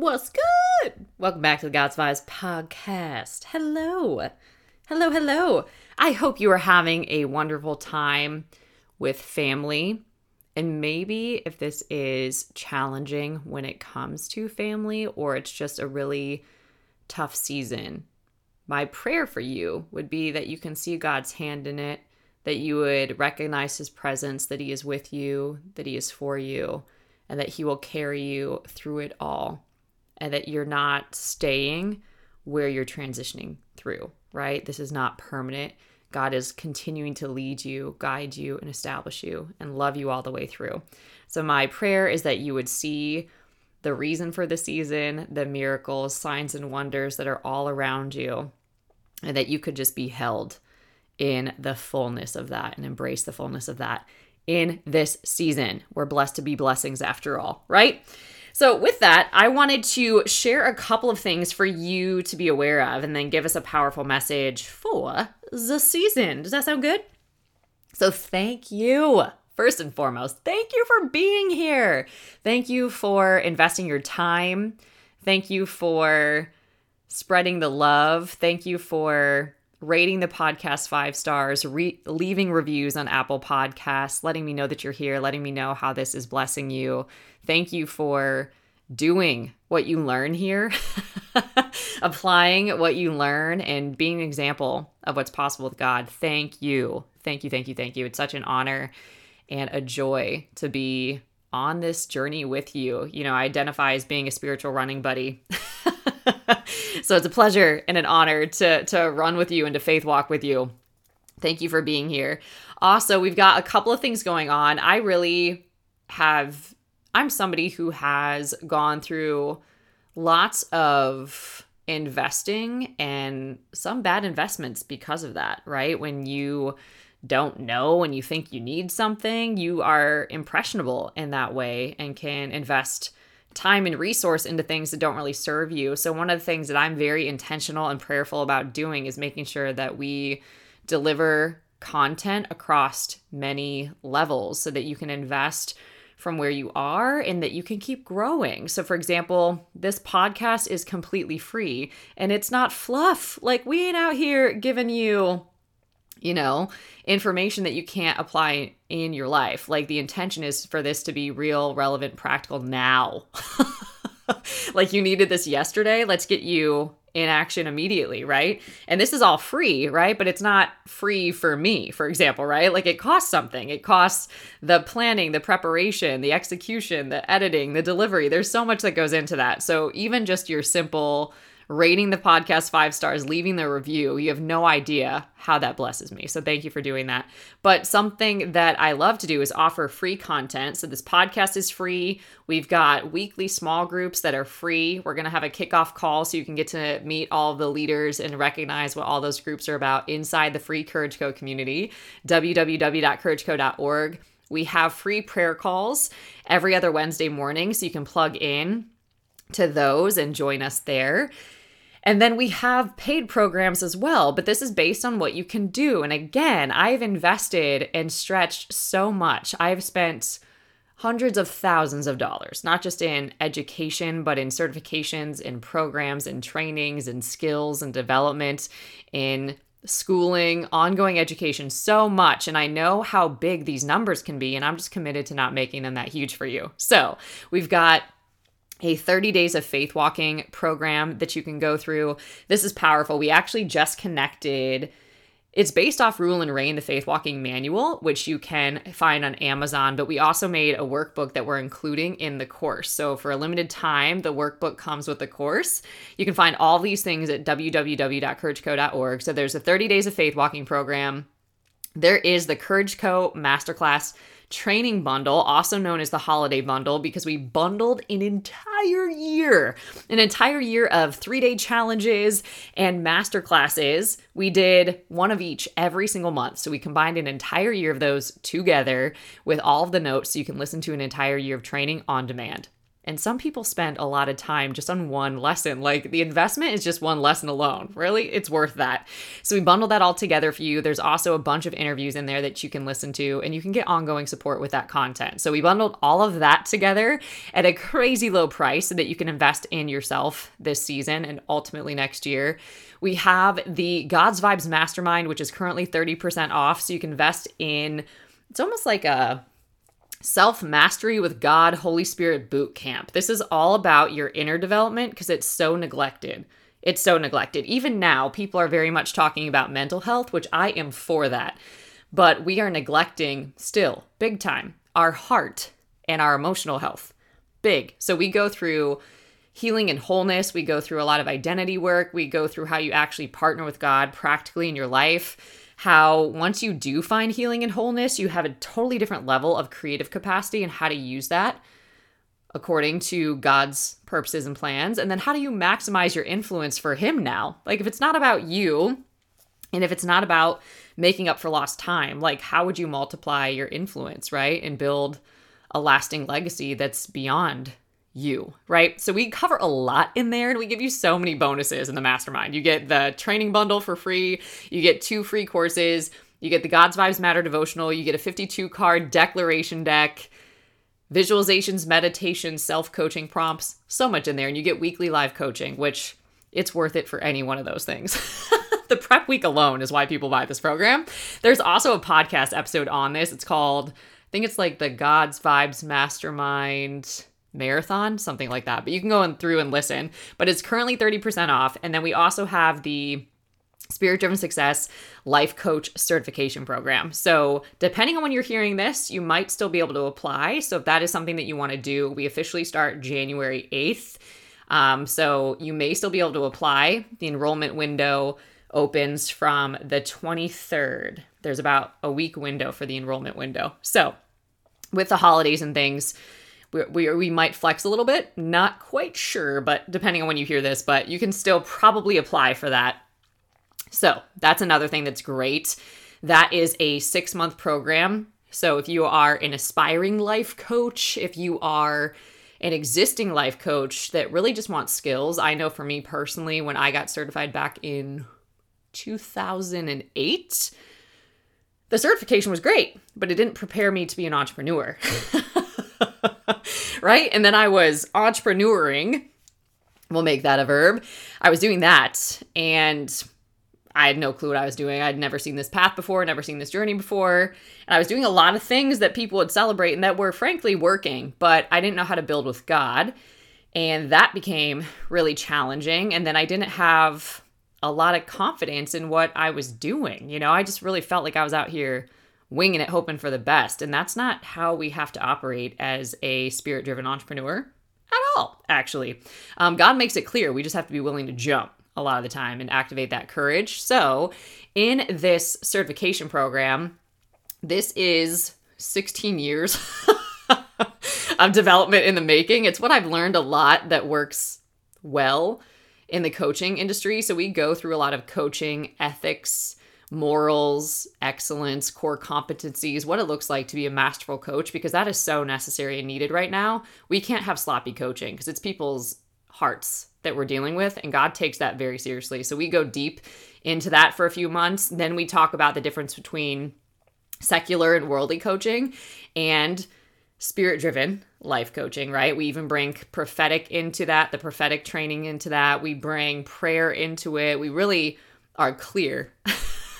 What's good? Welcome back to the God's Vibes podcast. Hello. Hello, hello. I hope you are having a wonderful time with family. And maybe if this is challenging when it comes to family or it's just a really tough season, my prayer for you would be that you can see God's hand in it, that you would recognize his presence, that he is with you, that he is for you, and that he will carry you through it all and that you're not staying where you're transitioning through, right? This is not permanent. God is continuing to lead you, guide you, and establish you and love you all the way through. So, my prayer is that you would see the reason for the season, the miracles, signs, and wonders that are all around you, and that you could just be held in the fullness of that and embrace the fullness of that in this season. We're blessed to be blessings after all, right? So, with that, I wanted to share a couple of things for you to be aware of and then give us a powerful message for the season. Does that sound good? So, thank you. First and foremost, thank you for being here. Thank you for investing your time. Thank you for spreading the love. Thank you for rating the podcast five stars, re- leaving reviews on Apple Podcasts, letting me know that you're here, letting me know how this is blessing you. Thank you for doing what you learn here, applying what you learn, and being an example of what's possible with God. Thank you. Thank you. Thank you. Thank you. It's such an honor and a joy to be on this journey with you. You know, I identify as being a spiritual running buddy. so it's a pleasure and an honor to to run with you and to faith walk with you. Thank you for being here. Also, we've got a couple of things going on. I really have I'm somebody who has gone through lots of investing and some bad investments because of that, right? When you don't know and you think you need something, you are impressionable in that way and can invest time and resource into things that don't really serve you. So, one of the things that I'm very intentional and prayerful about doing is making sure that we deliver content across many levels so that you can invest from where you are and that you can keep growing. So, for example, this podcast is completely free and it's not fluff. Like, we ain't out here giving you you know, information that you can't apply in your life. Like the intention is for this to be real, relevant, practical now. like you needed this yesterday. Let's get you in action immediately, right? And this is all free, right? But it's not free for me, for example, right? Like it costs something. It costs the planning, the preparation, the execution, the editing, the delivery. There's so much that goes into that. So even just your simple rating the podcast five stars, leaving the review, you have no idea how that blesses me. So thank you for doing that. But something that I love to do is offer free content. So this podcast is free. We've got weekly small groups that are free. We're going to have a kickoff call so you can get to meet all the leaders and recognize what all those groups are about inside the free Courage Co community, www.courageco.org. We have free prayer calls every other Wednesday morning so you can plug in to those and join us there. And then we have paid programs as well, but this is based on what you can do. And again, I've invested and stretched so much. I've spent hundreds of thousands of dollars, not just in education, but in certifications, in programs, in trainings, in skills and development, in schooling, ongoing education, so much. And I know how big these numbers can be, and I'm just committed to not making them that huge for you. So we've got a 30 days of faith walking program that you can go through. This is powerful. We actually just connected. It's based off Rule and Reign, the Faith Walking Manual, which you can find on Amazon, but we also made a workbook that we're including in the course. So for a limited time, the workbook comes with the course. You can find all these things at www.courageco.org. So there's a 30 days of faith walking program. There is the Courage Co masterclass training bundle, also known as the holiday bundle, because we bundled an entire year, an entire year of three day challenges and master classes. We did one of each every single month. So we combined an entire year of those together with all of the notes so you can listen to an entire year of training on demand. And some people spend a lot of time just on one lesson. Like the investment is just one lesson alone. Really, it's worth that. So we bundle that all together for you. There's also a bunch of interviews in there that you can listen to, and you can get ongoing support with that content. So we bundled all of that together at a crazy low price so that you can invest in yourself this season and ultimately next year. We have the God's Vibes Mastermind, which is currently 30% off. So you can invest in, it's almost like a Self Mastery with God Holy Spirit Boot Camp. This is all about your inner development because it's so neglected. It's so neglected. Even now, people are very much talking about mental health, which I am for that. But we are neglecting still, big time, our heart and our emotional health. Big. So we go through healing and wholeness. We go through a lot of identity work. We go through how you actually partner with God practically in your life how once you do find healing and wholeness, you have a totally different level of creative capacity and how to use that according to God's purposes and plans. And then how do you maximize your influence for Him now? Like, if it's not about you, and if it's not about making up for lost time, like, how would you multiply your influence, right? And build a lasting legacy that's beyond you, right? So we cover a lot in there and we give you so many bonuses in the mastermind. You get the training bundle for free, you get two free courses, you get the God's Vibes Matter devotional, you get a 52 card declaration deck, visualizations, meditation, self coaching prompts, so much in there. And you get weekly live coaching, which it's worth it for any one of those things. the prep week alone is why people buy this program. There's also a podcast episode on this. It's called, I think it's like the God's Vibes Mastermind marathon, something like that. But you can go in through and listen. But it's currently 30% off. And then we also have the Spirit Driven Success Life Coach Certification Program. So, depending on when you're hearing this, you might still be able to apply. So, if that is something that you want to do, we officially start January 8th. Um, so, you may still be able to apply. The enrollment window opens from the 23rd. There's about a week window for the enrollment window. So, with the holidays and things, we, we, we might flex a little bit. Not quite sure, but depending on when you hear this, but you can still probably apply for that. So that's another thing that's great. That is a six month program. So if you are an aspiring life coach, if you are an existing life coach that really just wants skills, I know for me personally, when I got certified back in 2008, the certification was great, but it didn't prepare me to be an entrepreneur. right? And then I was entrepreneuring. We'll make that a verb. I was doing that and I had no clue what I was doing. I'd never seen this path before, never seen this journey before. And I was doing a lot of things that people would celebrate and that were frankly working, but I didn't know how to build with God. And that became really challenging. And then I didn't have a lot of confidence in what I was doing. You know, I just really felt like I was out here winging it, hoping for the best. And that's not how we have to operate as a spirit driven entrepreneur at all, actually. Um, God makes it clear. We just have to be willing to jump a lot of the time and activate that courage. So, in this certification program, this is 16 years of development in the making. It's what I've learned a lot that works well in the coaching industry. So, we go through a lot of coaching ethics morals, excellence, core competencies, what it looks like to be a masterful coach, because that is so necessary and needed right now. We can't have sloppy coaching because it's people's hearts that we're dealing with, and God takes that very seriously. So we go deep into that for a few months. Then we talk about the difference between secular and worldly coaching and spirit driven life coaching, right? We even bring prophetic into that, the prophetic training into that. We bring prayer into it. We really are clear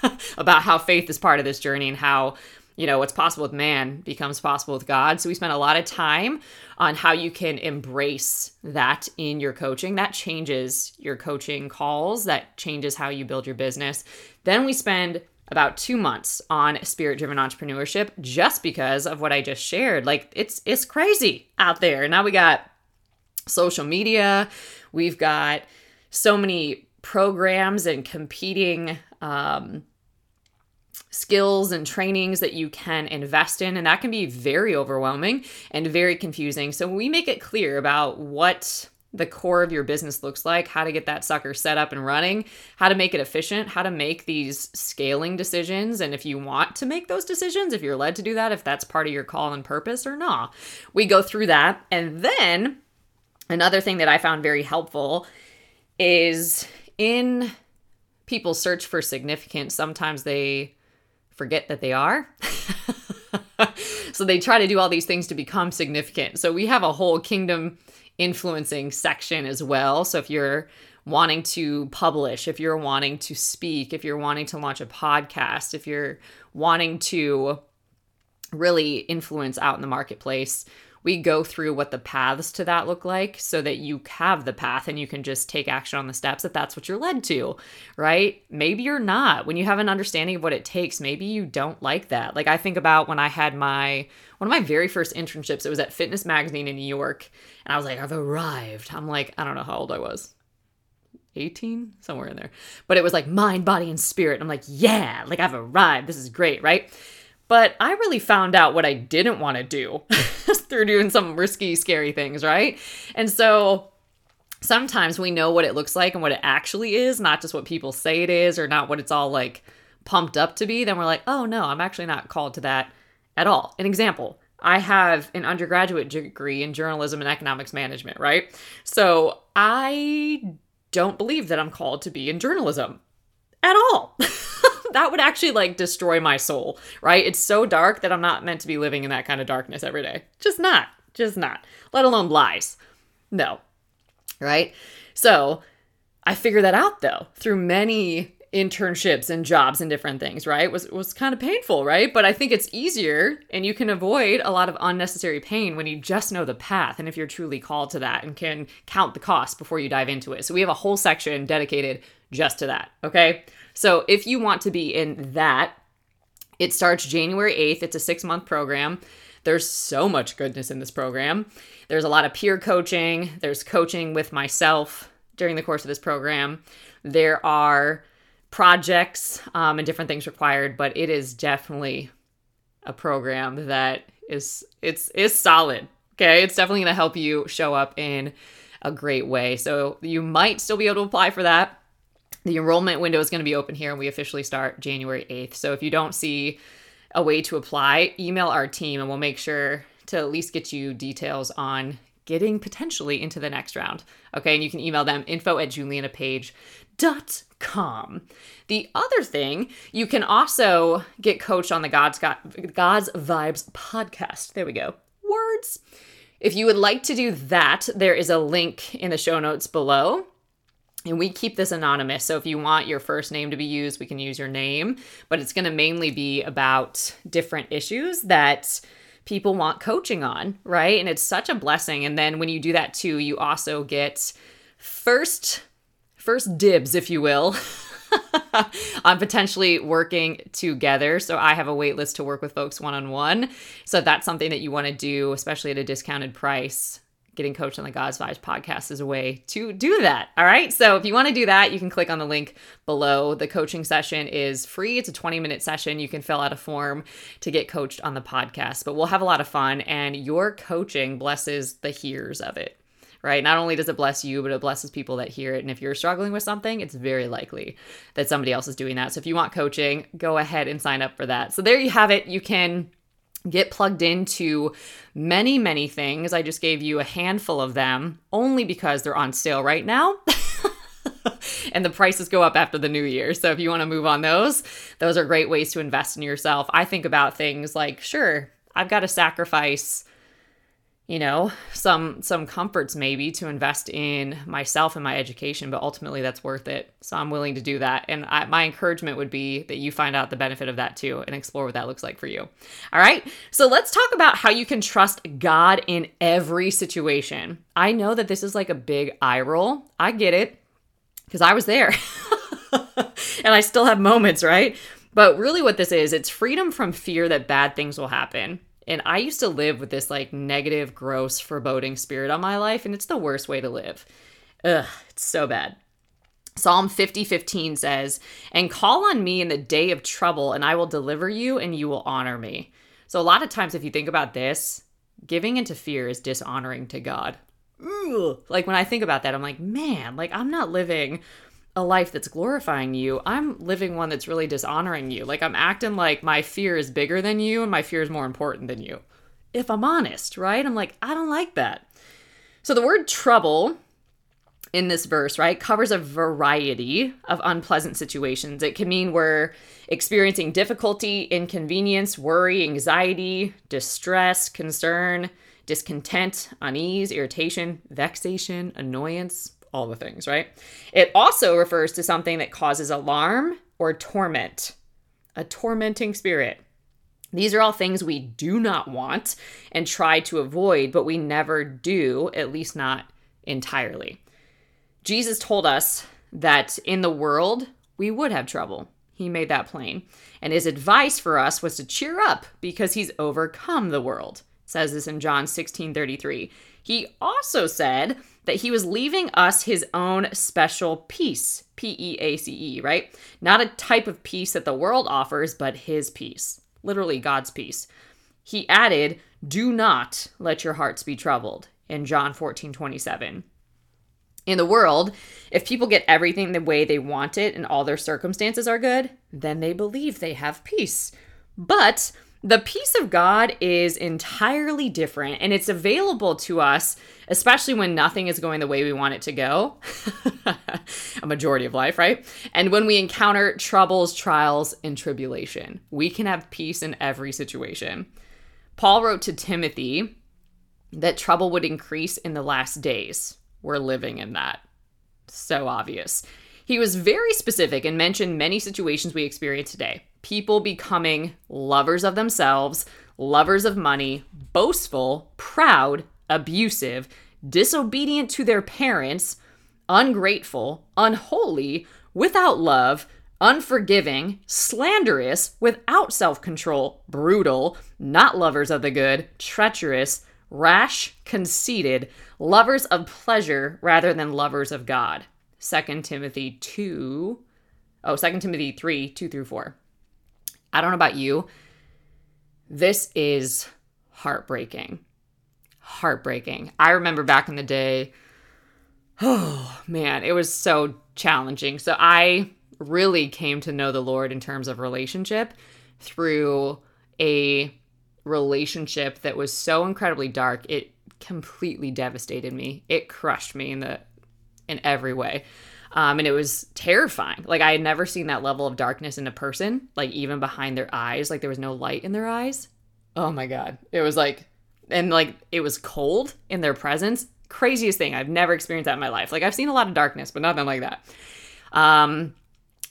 about how faith is part of this journey and how you know what's possible with man becomes possible with god. So we spent a lot of time on how you can embrace that in your coaching. That changes your coaching calls. That changes how you build your business. Then we spend about two months on spirit driven entrepreneurship just because of what i just shared. Like it's it's crazy out there. Now we got social media. We've got so many programs and competing um, skills and trainings that you can invest in. And that can be very overwhelming and very confusing. So we make it clear about what the core of your business looks like, how to get that sucker set up and running, how to make it efficient, how to make these scaling decisions. And if you want to make those decisions, if you're led to do that, if that's part of your call and purpose or not, we go through that. And then Another thing that I found very helpful is in people's search for significance, sometimes they forget that they are. so they try to do all these things to become significant. So we have a whole kingdom influencing section as well. So if you're wanting to publish, if you're wanting to speak, if you're wanting to launch a podcast, if you're wanting to really influence out in the marketplace, we go through what the paths to that look like so that you have the path and you can just take action on the steps if that's what you're led to, right? Maybe you're not. When you have an understanding of what it takes, maybe you don't like that. Like I think about when I had my one of my very first internships, it was at Fitness Magazine in New York, and I was like, I've arrived. I'm like, I don't know how old I was. 18 somewhere in there but it was like mind body and spirit i'm like yeah like i've arrived this is great right but I really found out what I didn't want to do through doing some risky, scary things, right? And so sometimes we know what it looks like and what it actually is, not just what people say it is or not what it's all like pumped up to be. Then we're like, oh no, I'm actually not called to that at all. An example I have an undergraduate degree in journalism and economics management, right? So I don't believe that I'm called to be in journalism at all. that would actually like destroy my soul, right? It's so dark that I'm not meant to be living in that kind of darkness every day. Just not. Just not. Let alone lies. No. Right? So, I figured that out though through many internships and jobs and different things, right? Was was kind of painful, right? But I think it's easier and you can avoid a lot of unnecessary pain when you just know the path and if you're truly called to that and can count the cost before you dive into it. So we have a whole section dedicated just to that, okay? So if you want to be in that, it starts January 8th. It's a 6-month program. There's so much goodness in this program. There's a lot of peer coaching, there's coaching with myself during the course of this program. There are projects um, and different things required, but it is definitely a program that is it's is solid. Okay, it's definitely going to help you show up in a great way. So you might still be able to apply for that. The enrollment window is going to be open here, and we officially start January 8th. So if you don't see a way to apply, email our team, and we'll make sure to at least get you details on getting potentially into the next round. Okay, and you can email them info at julianapage.com. The other thing, you can also get coached on the God's, God's Vibes podcast. There we go. Words. If you would like to do that, there is a link in the show notes below. And we keep this anonymous. So if you want your first name to be used, we can use your name, but it's going to mainly be about different issues that people want coaching on, right? And it's such a blessing. And then when you do that too, you also get first first dibs, if you will, on potentially working together. So I have a wait list to work with folks one on one. So that's something that you want to do, especially at a discounted price, getting coached on the God's Vibes podcast is a way to do that. All right. So if you want to do that, you can click on the link below. The coaching session is free. It's a 20 minute session. You can fill out a form to get coached on the podcast, but we'll have a lot of fun and your coaching blesses the hearers of it. Right. Not only does it bless you, but it blesses people that hear it. And if you're struggling with something, it's very likely that somebody else is doing that. So if you want coaching, go ahead and sign up for that. So there you have it. You can get plugged into many, many things. I just gave you a handful of them only because they're on sale right now. and the prices go up after the new year. So if you want to move on those, those are great ways to invest in yourself. I think about things like, sure, I've got to sacrifice you know some some comforts maybe to invest in myself and my education but ultimately that's worth it. So i'm willing to do that. And I, my encouragement would be that you find out the benefit of that too and explore what that looks like for you. All right. So let's talk about how you can trust god in every situation. I know that this is like a big eye roll. I get it because i was there. And i still have moments right? But really what this is it's freedom from fear that bad things will happen and I used to live with this like negative, gross, foreboding spirit on my life, and it's the worst way to live. Ugh, it's so bad. Psalm 50 15 says, And call on me in the day of trouble, and I will deliver you, and you will honor me. So, a lot of times, if you think about this, giving into fear is dishonoring to God. Like, when I think about that, I'm like, man, like, I'm not living a life that's glorifying you. I'm living one that's really dishonoring you. Like I'm acting like my fear is bigger than you and my fear is more important than you. If I'm honest, right? I'm like, I don't like that. So the word trouble in this verse, right, covers a variety of unpleasant situations. It can mean we're experiencing difficulty, inconvenience, worry, anxiety, distress, concern, discontent, unease, irritation, vexation, annoyance, all the things, right? It also refers to something that causes alarm or torment, a tormenting spirit. These are all things we do not want and try to avoid, but we never do, at least not entirely. Jesus told us that in the world we would have trouble. He made that plain. And his advice for us was to cheer up because he's overcome the world. Says this in John 16 33. He also said that he was leaving us his own special peace, P E A C E, right? Not a type of peace that the world offers, but his peace, literally God's peace. He added, Do not let your hearts be troubled in John 14 27 in the world, if people get everything the way they want it and all their circumstances are good, then they believe they have peace. But the peace of God is entirely different and it's available to us, especially when nothing is going the way we want it to go. A majority of life, right? And when we encounter troubles, trials, and tribulation, we can have peace in every situation. Paul wrote to Timothy that trouble would increase in the last days we're living in that. So obvious. He was very specific and mentioned many situations we experience today. People becoming lovers of themselves, lovers of money, boastful, proud, abusive, disobedient to their parents, ungrateful, unholy, without love, unforgiving, slanderous, without self control, brutal, not lovers of the good, treacherous, rash, conceited, lovers of pleasure rather than lovers of God. 2 Timothy 2, oh, 2 Timothy 3, 2 through 4. I don't know about you. This is heartbreaking. Heartbreaking. I remember back in the day, oh man, it was so challenging. So I really came to know the Lord in terms of relationship through a relationship that was so incredibly dark. It completely devastated me. It crushed me in the in every way. Um, and it was terrifying. Like I had never seen that level of darkness in a person, like even behind their eyes, like there was no light in their eyes. Oh my god. It was like and like it was cold in their presence. Craziest thing. I've never experienced that in my life. Like I've seen a lot of darkness, but nothing like that. Um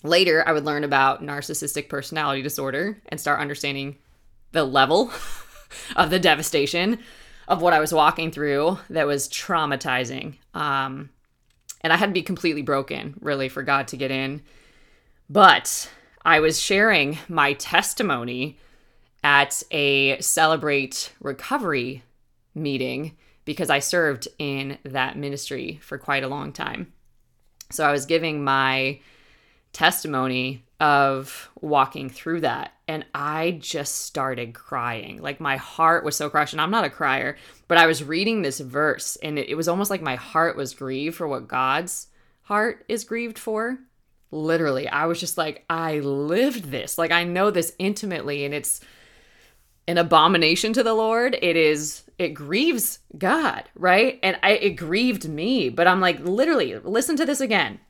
later I would learn about narcissistic personality disorder and start understanding the level of the devastation of what I was walking through that was traumatizing. Um, and I had to be completely broken, really, for God to get in. But I was sharing my testimony at a Celebrate Recovery meeting because I served in that ministry for quite a long time. So I was giving my testimony of walking through that. And I just started crying. Like my heart was so crushed. And I'm not a crier, but I was reading this verse and it, it was almost like my heart was grieved for what God's heart is grieved for. Literally, I was just like, I lived this. Like I know this intimately and it's an abomination to the Lord. It is it grieves God, right? And I, it grieved me, but I'm like literally listen to this again.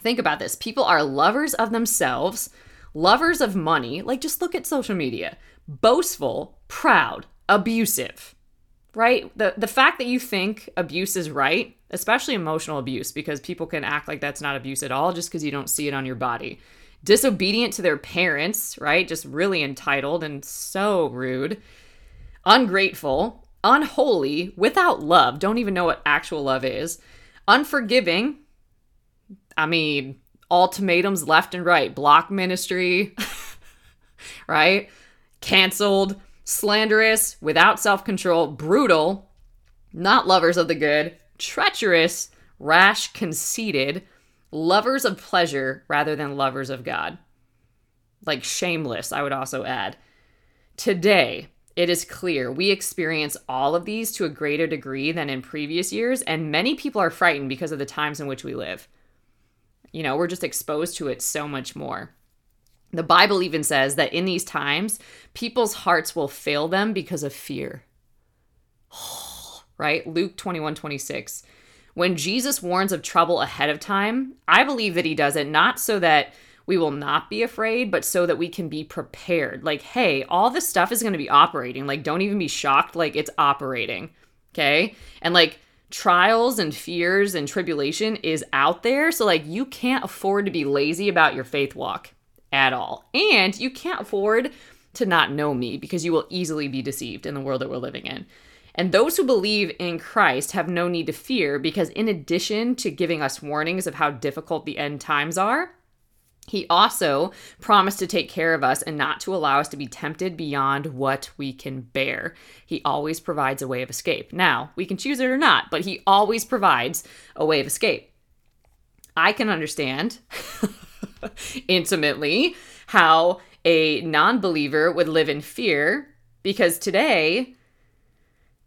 Think about this. People are lovers of themselves, lovers of money. Like, just look at social media boastful, proud, abusive, right? The, the fact that you think abuse is right, especially emotional abuse, because people can act like that's not abuse at all just because you don't see it on your body. Disobedient to their parents, right? Just really entitled and so rude. Ungrateful, unholy, without love, don't even know what actual love is. Unforgiving, I mean, ultimatums left and right, block ministry, right? Canceled, slanderous, without self control, brutal, not lovers of the good, treacherous, rash, conceited, lovers of pleasure rather than lovers of God. Like shameless, I would also add. Today, it is clear we experience all of these to a greater degree than in previous years, and many people are frightened because of the times in which we live. You know, we're just exposed to it so much more. The Bible even says that in these times, people's hearts will fail them because of fear. right? Luke 21 26. When Jesus warns of trouble ahead of time, I believe that he does it not so that we will not be afraid, but so that we can be prepared. Like, hey, all this stuff is going to be operating. Like, don't even be shocked. Like, it's operating. Okay. And like, trials and fears and tribulation is out there. So, like, you can't afford to be lazy about your faith walk at all. And you can't afford to not know me because you will easily be deceived in the world that we're living in. And those who believe in Christ have no need to fear because, in addition to giving us warnings of how difficult the end times are, he also promised to take care of us and not to allow us to be tempted beyond what we can bear. He always provides a way of escape. Now, we can choose it or not, but he always provides a way of escape. I can understand intimately how a non believer would live in fear because today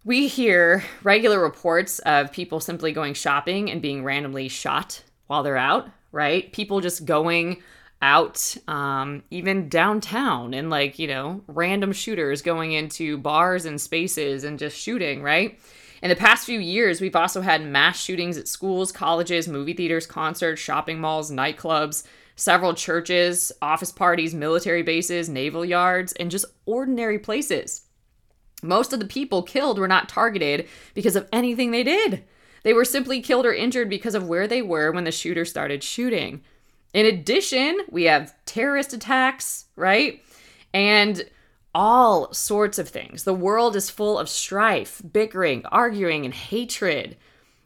we hear regular reports of people simply going shopping and being randomly shot while they're out right? People just going out, um, even downtown, and like, you know, random shooters going into bars and spaces and just shooting, right? In the past few years, we've also had mass shootings at schools, colleges, movie theaters, concerts, shopping malls, nightclubs, several churches, office parties, military bases, naval yards, and just ordinary places. Most of the people killed were not targeted because of anything they did. They were simply killed or injured because of where they were when the shooter started shooting. In addition, we have terrorist attacks, right? And all sorts of things. The world is full of strife, bickering, arguing, and hatred.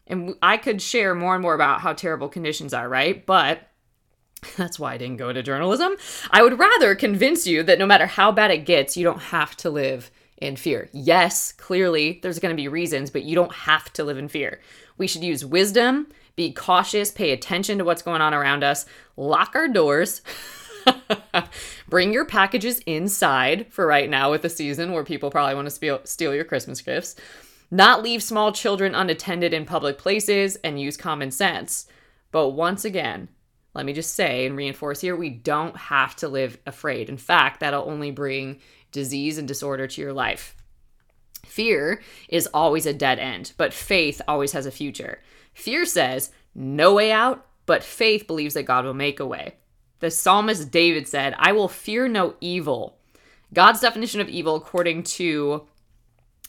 And I could share more and more about how terrible conditions are, right? But that's why I didn't go to journalism. I would rather convince you that no matter how bad it gets, you don't have to live in fear. Yes, clearly there's going to be reasons, but you don't have to live in fear. We should use wisdom, be cautious, pay attention to what's going on around us, lock our doors. Bring your packages inside for right now with the season where people probably want to steal your Christmas gifts. Not leave small children unattended in public places and use common sense. But once again, let me just say and reinforce here we don't have to live afraid. In fact, that'll only bring disease and disorder to your life. Fear is always a dead end, but faith always has a future. Fear says, no way out, but faith believes that God will make a way. The psalmist David said, I will fear no evil. God's definition of evil, according to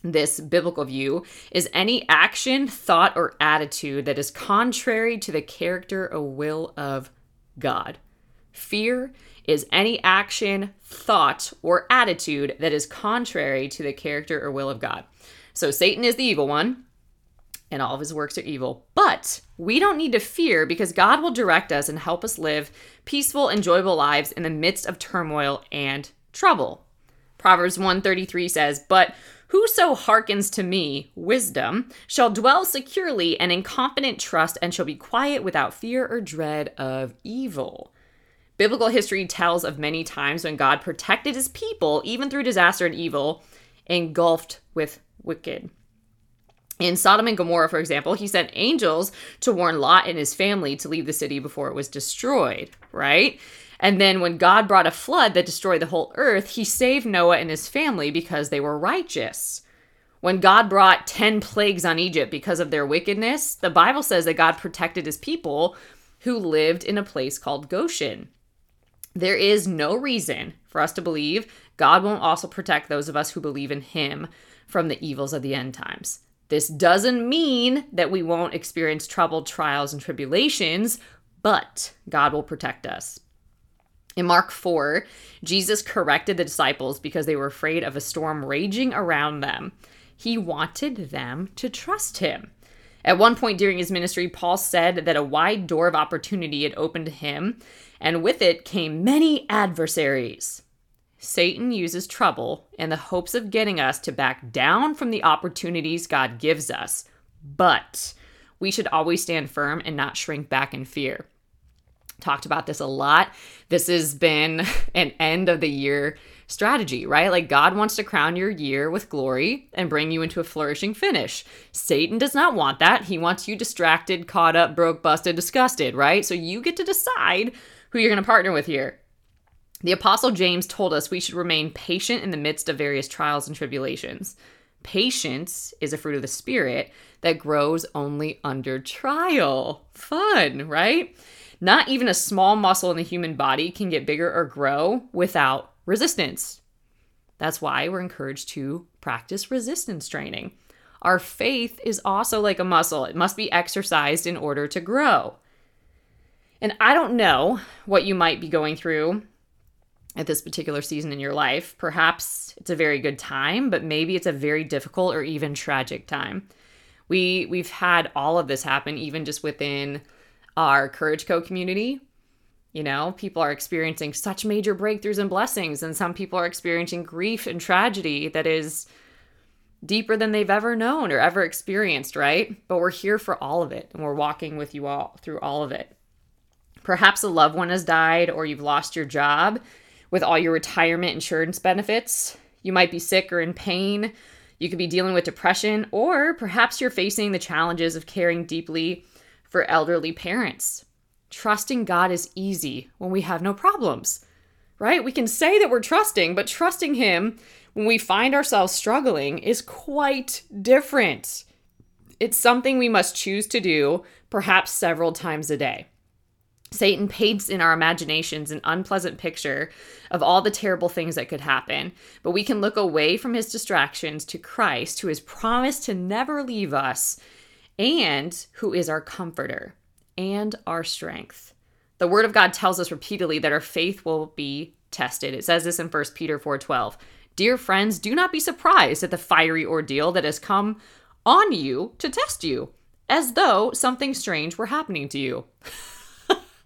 this biblical view, is any action, thought, or attitude that is contrary to the character or will of God. Fear is any action, thought, or attitude that is contrary to the character or will of God. So Satan is the evil one, and all of his works are evil. But we don't need to fear because God will direct us and help us live peaceful, enjoyable lives in the midst of turmoil and trouble. Proverbs 133 says, But whoso hearkens to me, wisdom, shall dwell securely and in confident trust, and shall be quiet without fear or dread of evil. Biblical history tells of many times when God protected his people, even through disaster and evil, engulfed with wicked. In Sodom and Gomorrah, for example, he sent angels to warn Lot and his family to leave the city before it was destroyed, right? And then when God brought a flood that destroyed the whole earth, he saved Noah and his family because they were righteous. When God brought 10 plagues on Egypt because of their wickedness, the Bible says that God protected his people who lived in a place called Goshen. There is no reason for us to believe God won't also protect those of us who believe in him from the evils of the end times. This doesn't mean that we won't experience trouble, trials, and tribulations, but God will protect us. In Mark 4, Jesus corrected the disciples because they were afraid of a storm raging around them. He wanted them to trust him. At one point during his ministry, Paul said that a wide door of opportunity had opened to him, and with it came many adversaries. Satan uses trouble in the hopes of getting us to back down from the opportunities God gives us. But we should always stand firm and not shrink back in fear. Talked about this a lot. This has been an end of the year strategy, right? Like God wants to crown your year with glory and bring you into a flourishing finish. Satan does not want that. He wants you distracted, caught up, broke, busted, disgusted, right? So you get to decide who you're going to partner with here. The Apostle James told us we should remain patient in the midst of various trials and tribulations. Patience is a fruit of the Spirit that grows only under trial. Fun, right? Not even a small muscle in the human body can get bigger or grow without resistance. That's why we're encouraged to practice resistance training. Our faith is also like a muscle, it must be exercised in order to grow. And I don't know what you might be going through at this particular season in your life. Perhaps it's a very good time, but maybe it's a very difficult or even tragic time. We we've had all of this happen even just within our Courage Co community. You know, people are experiencing such major breakthroughs and blessings and some people are experiencing grief and tragedy that is deeper than they've ever known or ever experienced, right? But we're here for all of it and we're walking with you all through all of it. Perhaps a loved one has died or you've lost your job with all your retirement insurance benefits. You might be sick or in pain. You could be dealing with depression, or perhaps you're facing the challenges of caring deeply for elderly parents. Trusting God is easy when we have no problems, right? We can say that we're trusting, but trusting Him when we find ourselves struggling is quite different. It's something we must choose to do, perhaps several times a day. Satan paints in our imaginations an unpleasant picture of all the terrible things that could happen, but we can look away from his distractions to Christ, who has promised to never leave us and who is our comforter and our strength. The word of God tells us repeatedly that our faith will be tested. It says this in 1 Peter 4:12. Dear friends, do not be surprised at the fiery ordeal that has come on you to test you, as though something strange were happening to you.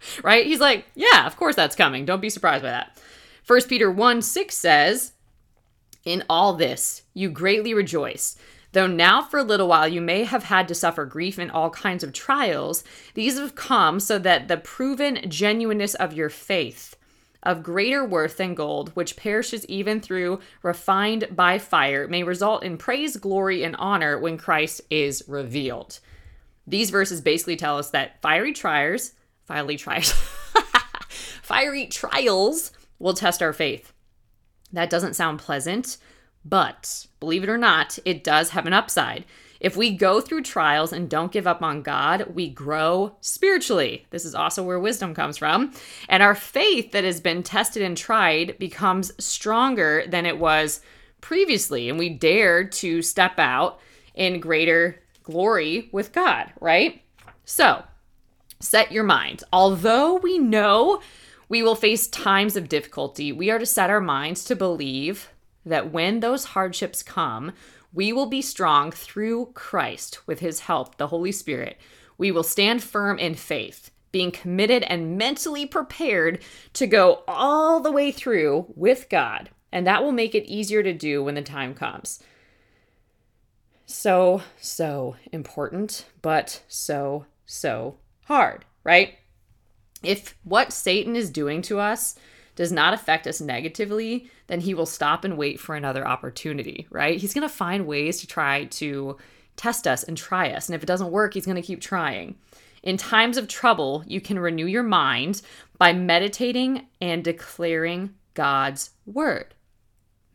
right? He's like, yeah, of course that's coming. Don't be surprised by that. First Peter 1 6 says, In all this you greatly rejoice. Though now for a little while you may have had to suffer grief in all kinds of trials, these have come so that the proven genuineness of your faith, of greater worth than gold, which perishes even through refined by fire, may result in praise, glory, and honor when Christ is revealed. These verses basically tell us that fiery trials, fiery trials, fiery trials will test our faith. That doesn't sound pleasant, but believe it or not, it does have an upside. If we go through trials and don't give up on God, we grow spiritually. This is also where wisdom comes from. And our faith that has been tested and tried becomes stronger than it was previously. And we dare to step out in greater glory with God, right? So set your mind. Although we know we will face times of difficulty, we are to set our minds to believe that when those hardships come, we will be strong through Christ with his help, the Holy Spirit. We will stand firm in faith, being committed and mentally prepared to go all the way through with God. And that will make it easier to do when the time comes. So, so important, but so, so hard, right? If what Satan is doing to us does not affect us negatively, then he will stop and wait for another opportunity, right? He's going to find ways to try to test us and try us. And if it doesn't work, he's going to keep trying. In times of trouble, you can renew your mind by meditating and declaring God's word.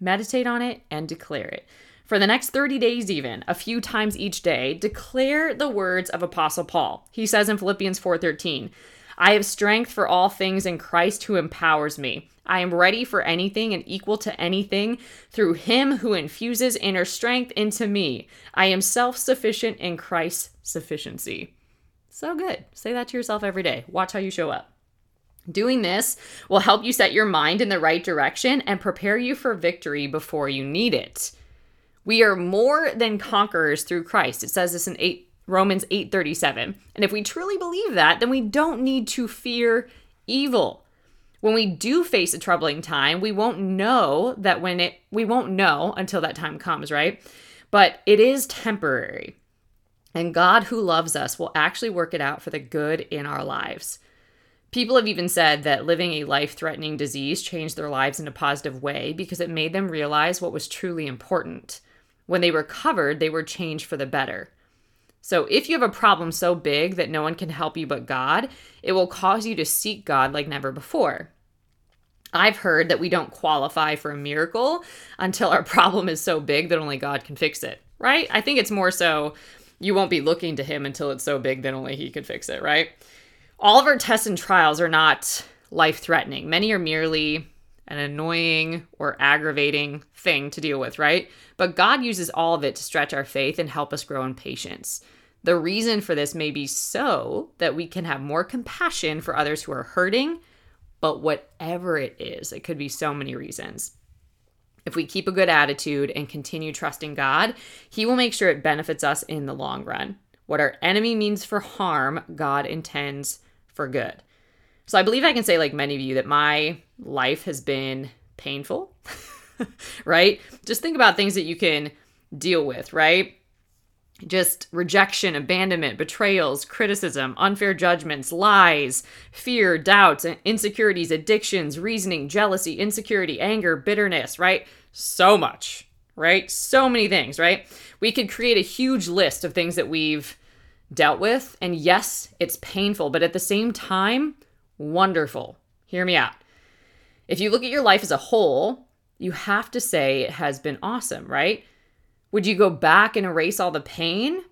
Meditate on it and declare it. For the next 30 days, even, a few times each day, declare the words of Apostle Paul. He says in Philippians 4:13, I have strength for all things in Christ who empowers me. I am ready for anything and equal to anything through him who infuses inner strength into me. I am self sufficient in Christ's sufficiency. So good. Say that to yourself every day. Watch how you show up. Doing this will help you set your mind in the right direction and prepare you for victory before you need it. We are more than conquerors through Christ. It says this in 8 Romans 8:37. And if we truly believe that, then we don't need to fear evil. When we do face a troubling time, we won't know that when it we won't know until that time comes, right? But it is temporary. And God who loves us will actually work it out for the good in our lives. People have even said that living a life threatening disease changed their lives in a positive way because it made them realize what was truly important. When they recovered, they were changed for the better. So, if you have a problem so big that no one can help you but God, it will cause you to seek God like never before. I've heard that we don't qualify for a miracle until our problem is so big that only God can fix it, right? I think it's more so you won't be looking to Him until it's so big that only He can fix it, right? All of our tests and trials are not life threatening. Many are merely an annoying or aggravating thing to deal with, right? But God uses all of it to stretch our faith and help us grow in patience. The reason for this may be so that we can have more compassion for others who are hurting, but whatever it is, it could be so many reasons. If we keep a good attitude and continue trusting God, He will make sure it benefits us in the long run. What our enemy means for harm, God intends for good. So I believe I can say, like many of you, that my life has been painful, right? Just think about things that you can deal with, right? Just rejection, abandonment, betrayals, criticism, unfair judgments, lies, fear, doubts, insecurities, addictions, reasoning, jealousy, insecurity, anger, bitterness, right? So much, right? So many things, right? We could create a huge list of things that we've dealt with. And yes, it's painful, but at the same time, wonderful. Hear me out. If you look at your life as a whole, you have to say it has been awesome, right? Would you go back and erase all the pain?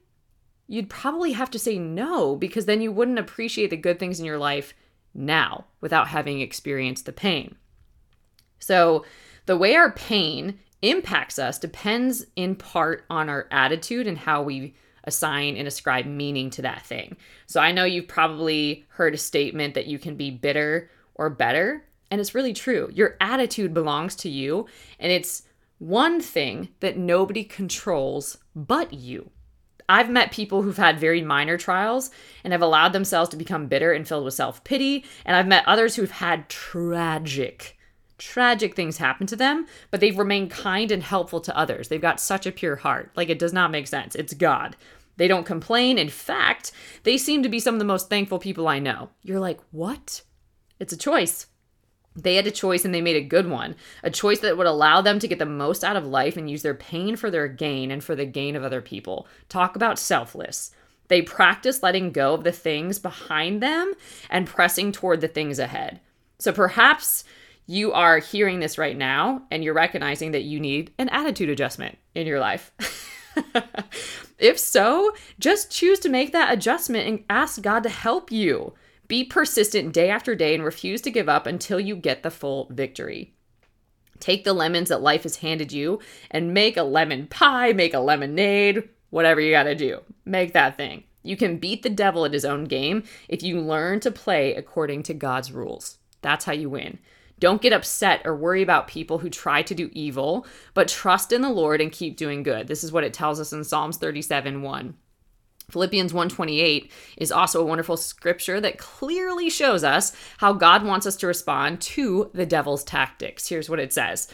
You'd probably have to say no because then you wouldn't appreciate the good things in your life now without having experienced the pain. So, the way our pain impacts us depends in part on our attitude and how we assign and ascribe meaning to that thing. So I know you've probably heard a statement that you can be bitter or better, and it's really true. Your attitude belongs to you, and it's one thing that nobody controls but you. I've met people who've had very minor trials and have allowed themselves to become bitter and filled with self pity. And I've met others who've had tragic, tragic things happen to them, but they've remained kind and helpful to others. They've got such a pure heart. Like it does not make sense. It's God. They don't complain. In fact, they seem to be some of the most thankful people I know. You're like, what? It's a choice. They had a choice and they made a good one. A choice that would allow them to get the most out of life and use their pain for their gain and for the gain of other people. Talk about selfless. They practice letting go of the things behind them and pressing toward the things ahead. So perhaps you are hearing this right now and you're recognizing that you need an attitude adjustment in your life. if so, just choose to make that adjustment and ask God to help you. Be persistent day after day and refuse to give up until you get the full victory. Take the lemons that life has handed you and make a lemon pie, make a lemonade, whatever you got to do. Make that thing. You can beat the devil at his own game if you learn to play according to God's rules. That's how you win. Don't get upset or worry about people who try to do evil, but trust in the Lord and keep doing good. This is what it tells us in Psalms 37 1. Philippians 128 is also a wonderful scripture that clearly shows us how God wants us to respond to the devil's tactics. Here's what it says.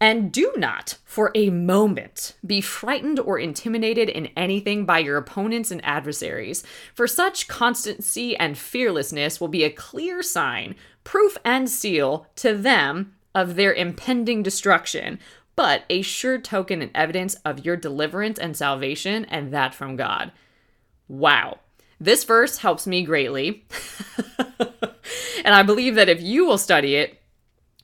And do not, for a moment, be frightened or intimidated in anything by your opponents and adversaries, for such constancy and fearlessness will be a clear sign, proof and seal to them of their impending destruction, but a sure token and evidence of your deliverance and salvation, and that from God. Wow. This verse helps me greatly. and I believe that if you will study it,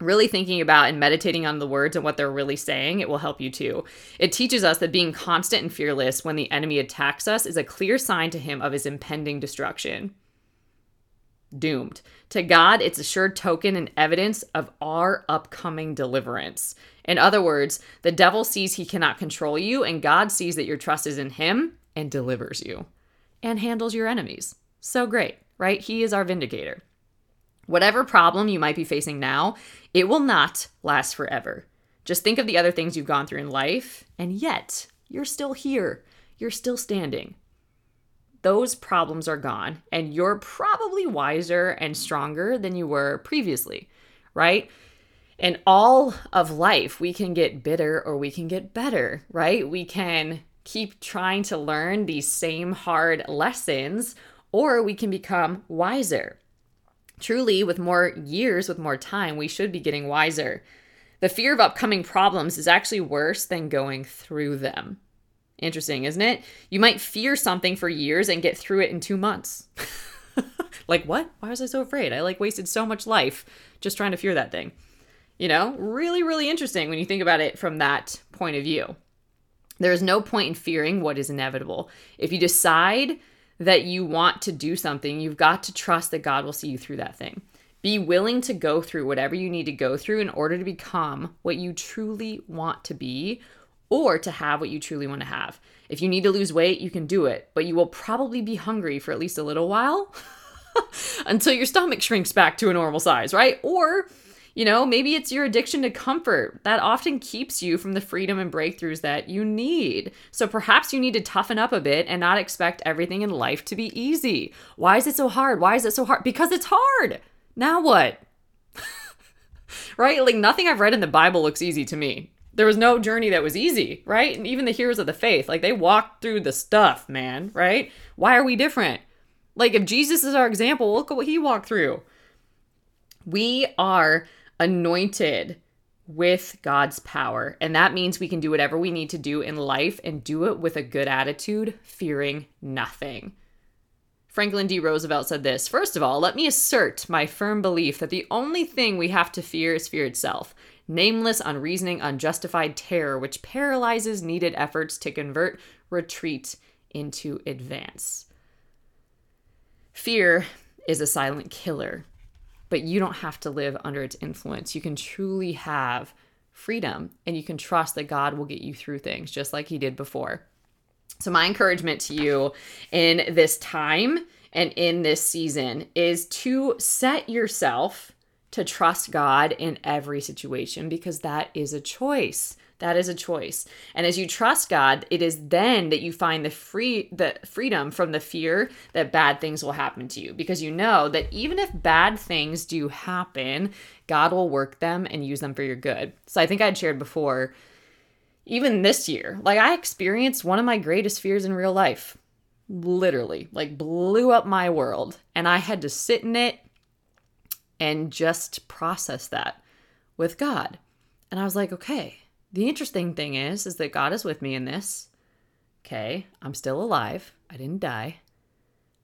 really thinking about and meditating on the words and what they're really saying, it will help you too. It teaches us that being constant and fearless when the enemy attacks us is a clear sign to him of his impending destruction. Doomed. To God, it's a sure token and evidence of our upcoming deliverance. In other words, the devil sees he cannot control you, and God sees that your trust is in him and delivers you and handles your enemies. So great, right? He is our vindicator. Whatever problem you might be facing now, it will not last forever. Just think of the other things you've gone through in life, and yet you're still here. You're still standing. Those problems are gone, and you're probably wiser and stronger than you were previously, right? In all of life, we can get bitter or we can get better, right? We can keep trying to learn these same hard lessons, or we can become wiser. Truly, with more years, with more time, we should be getting wiser. The fear of upcoming problems is actually worse than going through them. Interesting, isn't it? You might fear something for years and get through it in two months. like, what? Why was I so afraid? I like wasted so much life just trying to fear that thing. You know, really, really interesting when you think about it from that point of view. There is no point in fearing what is inevitable. If you decide that you want to do something, you've got to trust that God will see you through that thing. Be willing to go through whatever you need to go through in order to become what you truly want to be or to have what you truly want to have. If you need to lose weight, you can do it, but you will probably be hungry for at least a little while until your stomach shrinks back to a normal size, right? Or you know, maybe it's your addiction to comfort that often keeps you from the freedom and breakthroughs that you need. So perhaps you need to toughen up a bit and not expect everything in life to be easy. Why is it so hard? Why is it so hard? Because it's hard. Now what? right? Like nothing I've read in the Bible looks easy to me. There was no journey that was easy, right? And even the heroes of the faith, like they walked through the stuff, man, right? Why are we different? Like if Jesus is our example, look at what he walked through. We are anointed with God's power. And that means we can do whatever we need to do in life and do it with a good attitude, fearing nothing. Franklin D. Roosevelt said this First of all, let me assert my firm belief that the only thing we have to fear is fear itself nameless, unreasoning, unjustified terror which paralyzes needed efforts to convert retreat into advance. Fear is a silent killer but you don't have to live under its influence. You can truly have freedom and you can trust that God will get you through things just like He did before. So, my encouragement to you in this time and in this season is to set yourself to trust God in every situation because that is a choice. That is a choice. And as you trust God, it is then that you find the free the freedom from the fear that bad things will happen to you because you know that even if bad things do happen, God will work them and use them for your good. So I think I'd shared before even this year, like I experienced one of my greatest fears in real life. Literally, like blew up my world and I had to sit in it and just process that with God. And I was like, okay, the interesting thing is is that God is with me in this. Okay, I'm still alive. I didn't die.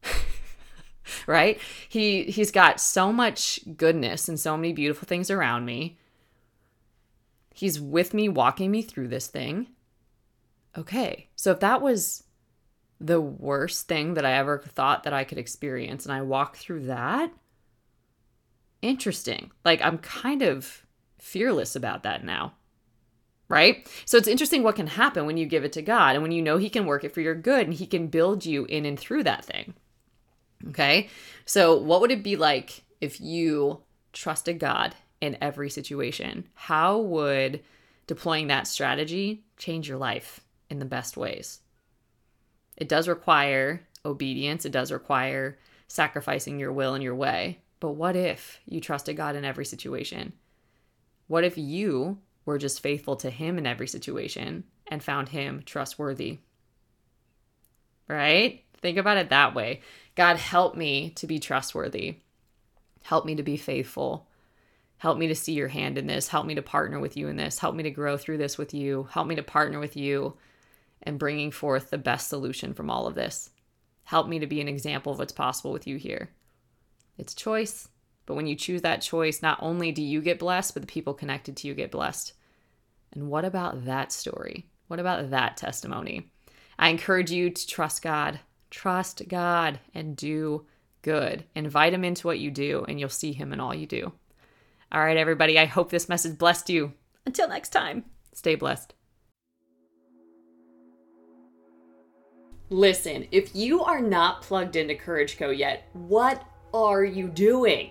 right? He he's got so much goodness and so many beautiful things around me. He's with me walking me through this thing. Okay. So if that was the worst thing that I ever thought that I could experience and I walk through that, interesting. Like I'm kind of fearless about that now right? So it's interesting what can happen when you give it to God and when you know He can work it for your good and He can build you in and through that thing. Okay. So, what would it be like if you trusted God in every situation? How would deploying that strategy change your life in the best ways? It does require obedience, it does require sacrificing your will and your way. But what if you trusted God in every situation? What if you were just faithful to him in every situation and found him trustworthy. Right? Think about it that way. God, help me to be trustworthy. Help me to be faithful. Help me to see your hand in this. Help me to partner with you in this. Help me to grow through this with you. Help me to partner with you and bringing forth the best solution from all of this. Help me to be an example of what's possible with you here. It's choice, but when you choose that choice, not only do you get blessed, but the people connected to you get blessed. And what about that story? What about that testimony? I encourage you to trust God, trust God, and do good. Invite Him into what you do, and you'll see Him in all you do. All right, everybody, I hope this message blessed you. Until next time, stay blessed. Listen, if you are not plugged into Courage Co yet, what are you doing?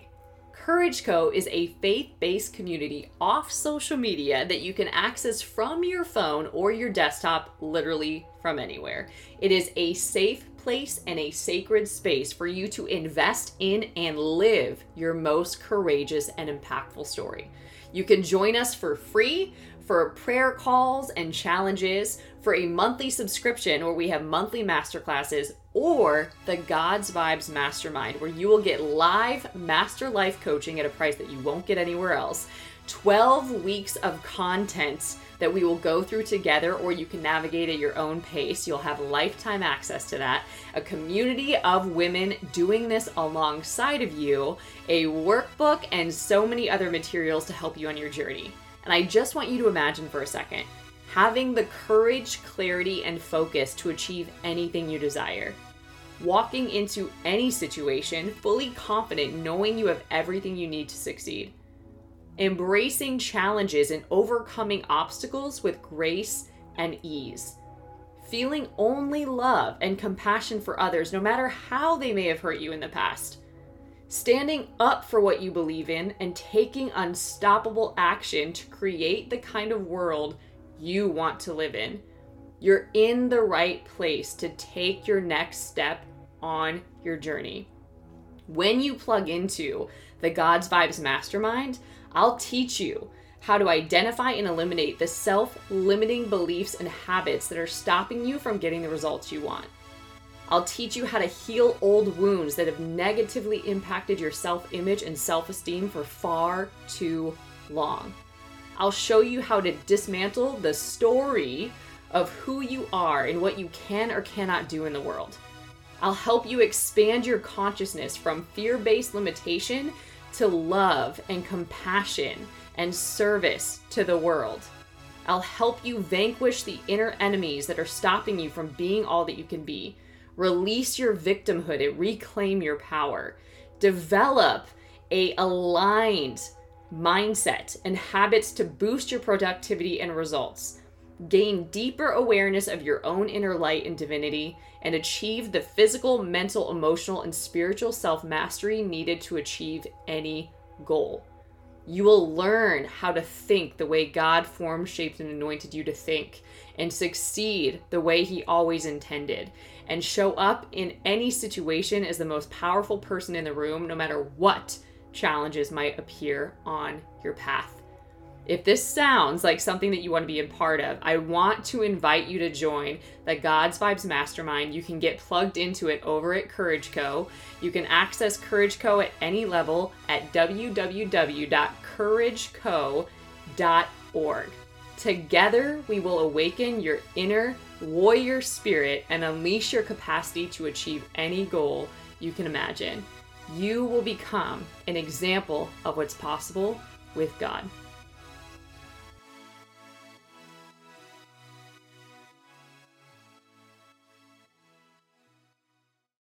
Courage Co is a faith based community off social media that you can access from your phone or your desktop, literally from anywhere. It is a safe place and a sacred space for you to invest in and live your most courageous and impactful story. You can join us for free for prayer calls and challenges, for a monthly subscription where we have monthly masterclasses, or the God's Vibes Mastermind, where you will get live master life coaching at a price that you won't get anywhere else 12 weeks of content that we will go through together, or you can navigate at your own pace. You'll have lifetime access to that. A community of women doing this alongside of you, a workbook, and so many other materials to help you on your journey. And I just want you to imagine for a second having the courage, clarity, and focus to achieve anything you desire. Walking into any situation fully confident, knowing you have everything you need to succeed. Embracing challenges and overcoming obstacles with grace and ease, feeling only love and compassion for others, no matter how they may have hurt you in the past, standing up for what you believe in, and taking unstoppable action to create the kind of world you want to live in. You're in the right place to take your next step on your journey. When you plug into the God's Vibes Mastermind, I'll teach you how to identify and eliminate the self limiting beliefs and habits that are stopping you from getting the results you want. I'll teach you how to heal old wounds that have negatively impacted your self image and self esteem for far too long. I'll show you how to dismantle the story of who you are and what you can or cannot do in the world. I'll help you expand your consciousness from fear based limitation to love and compassion and service to the world. I'll help you vanquish the inner enemies that are stopping you from being all that you can be. Release your victimhood and reclaim your power. Develop a aligned mindset and habits to boost your productivity and results. Gain deeper awareness of your own inner light and divinity and achieve the physical, mental, emotional, and spiritual self mastery needed to achieve any goal. You will learn how to think the way God formed, shaped, and anointed you to think, and succeed the way He always intended, and show up in any situation as the most powerful person in the room, no matter what challenges might appear on your path. If this sounds like something that you want to be a part of, I want to invite you to join the God's Vibes Mastermind. You can get plugged into it over at Courage Co. You can access Courage Co at any level at www.courageco.org. Together, we will awaken your inner warrior spirit and unleash your capacity to achieve any goal you can imagine. You will become an example of what's possible with God.